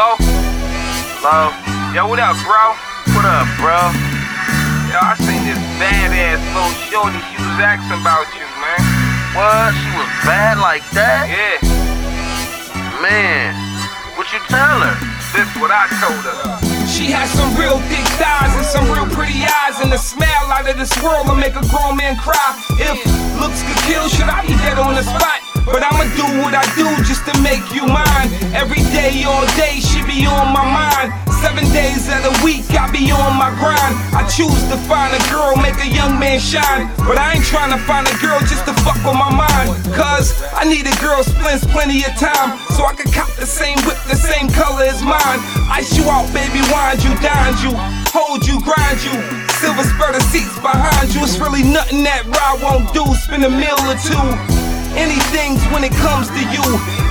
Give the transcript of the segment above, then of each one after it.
Hello? Hello? Yo, what up, bro? What up, bro? Yo, I seen this badass little shorty. She was asking about you, man. What? She was bad like that? Yeah, Man, what you tell her? this what I told her. She has some real thick thighs and some real pretty eyes and a smile out of this world will make a grown man cry. If looks could kill, should I be dead on the spot? But I'ma do what I do just to make you mine. Every day, all day, she on my mind. Seven days of the week, I be on my grind. I choose to find a girl, make a young man shine. But I ain't trying to find a girl just to fuck with my mind. Cause I need a girl spends plenty of time. So I can cop the same whip, the same color as mine. Ice you out, baby, wind you, dine you, hold you, grind you. Silver spur the seats behind you. It's really nothing that ride won't do. Spend a meal or two. Anything's when it comes to you.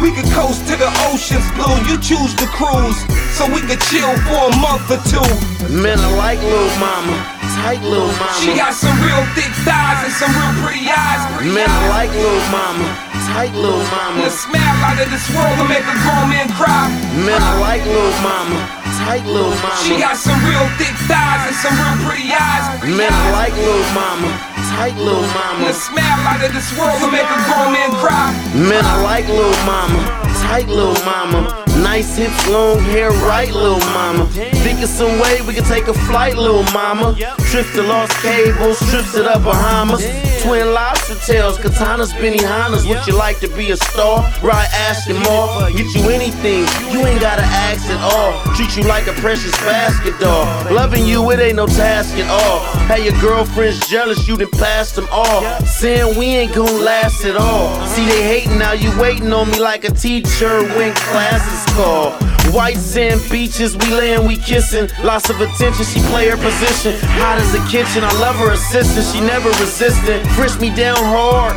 We could coast to the ocean's blue. You choose to cruise, so we could chill for a month or two. Men are like little mama, tight little mama. She got some real thick thighs and some real pretty eyes. Pretty Men are eyes. like little mama, tight little And mama. a smile out of this world will make a grown man cry. Men like little mama, tight little She got some real thick thighs and some real pretty eyes. Men like little mama, tight little mama. The smile out of this world will make a grown man cry. Men like little mama, tight little mama. Nice hips, long hair, right, little mama. Think of some way we can take a flight, little mama. Trip to Los Cabos, trips to the Bahamas. Twin lobster tails, katanas, Benihanas. Would you like to be a star? Ride Aston Martin, get you anything. You ain't gotta ask at all. Treat you like a precious basket doll. Loving you, it ain't no task at all. Hey, your girlfriend's jealous, you done passed them all. Saying we ain't gonna last at all. See, they hating now, you waiting on me like a teacher when class is called. White sand beaches, we layin', we kissin'. Lots of attention, she play her position. Hot as a kitchen, I love her assistant, she never resistant. Frisk me down hard.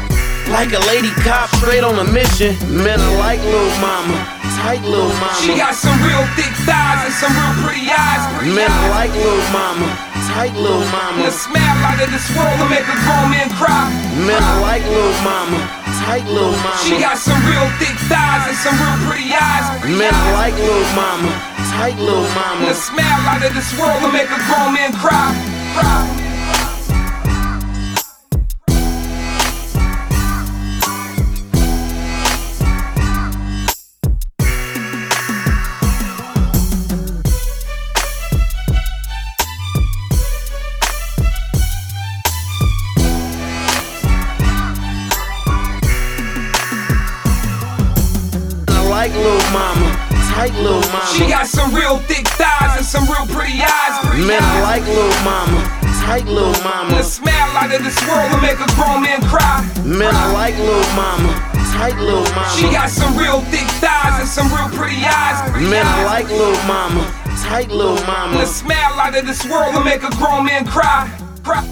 Like a lady cop, straight on a mission. Men like little mama, tight little mama. She got some real thick thighs and some real pretty eyes. Pretty eyes. like little mama, tight little mama. The smile out of this world will make a grown man cry. Men like little mama, tight little She got some real thick thighs and some real pretty eyes. Pretty Men eyes. like little mama, tight little And mama. a smile out of this world will make a grown man cry. cry. Little mama, tight little She got some real thick thighs and some real pretty eyes. Pretty Men eyes. like little mama, tight little mama. The smile out of this world will make a grown man cry. Men are like little mama, tight little mama. She got some real thick thighs and some real pretty eyes. Pretty Men eyes. like little mama, tight little mama. The smile out of this world will make a grown man cry. cry.